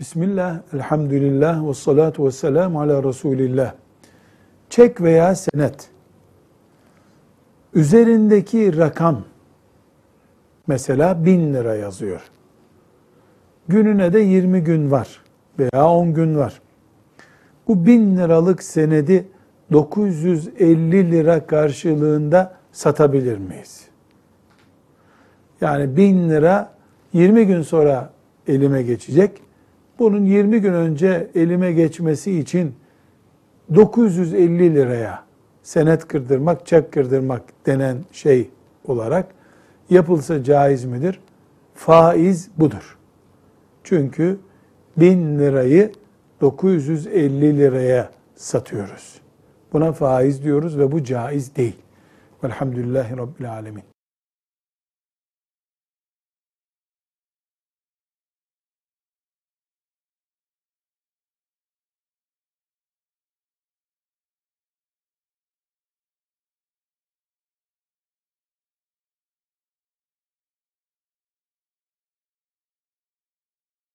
Bismillah, elhamdülillah ve salatu ve selamu ala Resulillah. Çek veya senet. Üzerindeki rakam, mesela bin lira yazıyor. Gününe de 20 gün var veya 10 gün var. Bu bin liralık senedi 950 lira karşılığında satabilir miyiz? Yani bin lira 20 gün sonra elime geçecek. Bunun 20 gün önce elime geçmesi için 950 liraya senet kırdırmak, çek kırdırmak denen şey olarak yapılsa caiz midir? Faiz budur. Çünkü 1000 lirayı 950 liraya satıyoruz. Buna faiz diyoruz ve bu caiz değil. Velhamdülillahi Rabbil Alemin.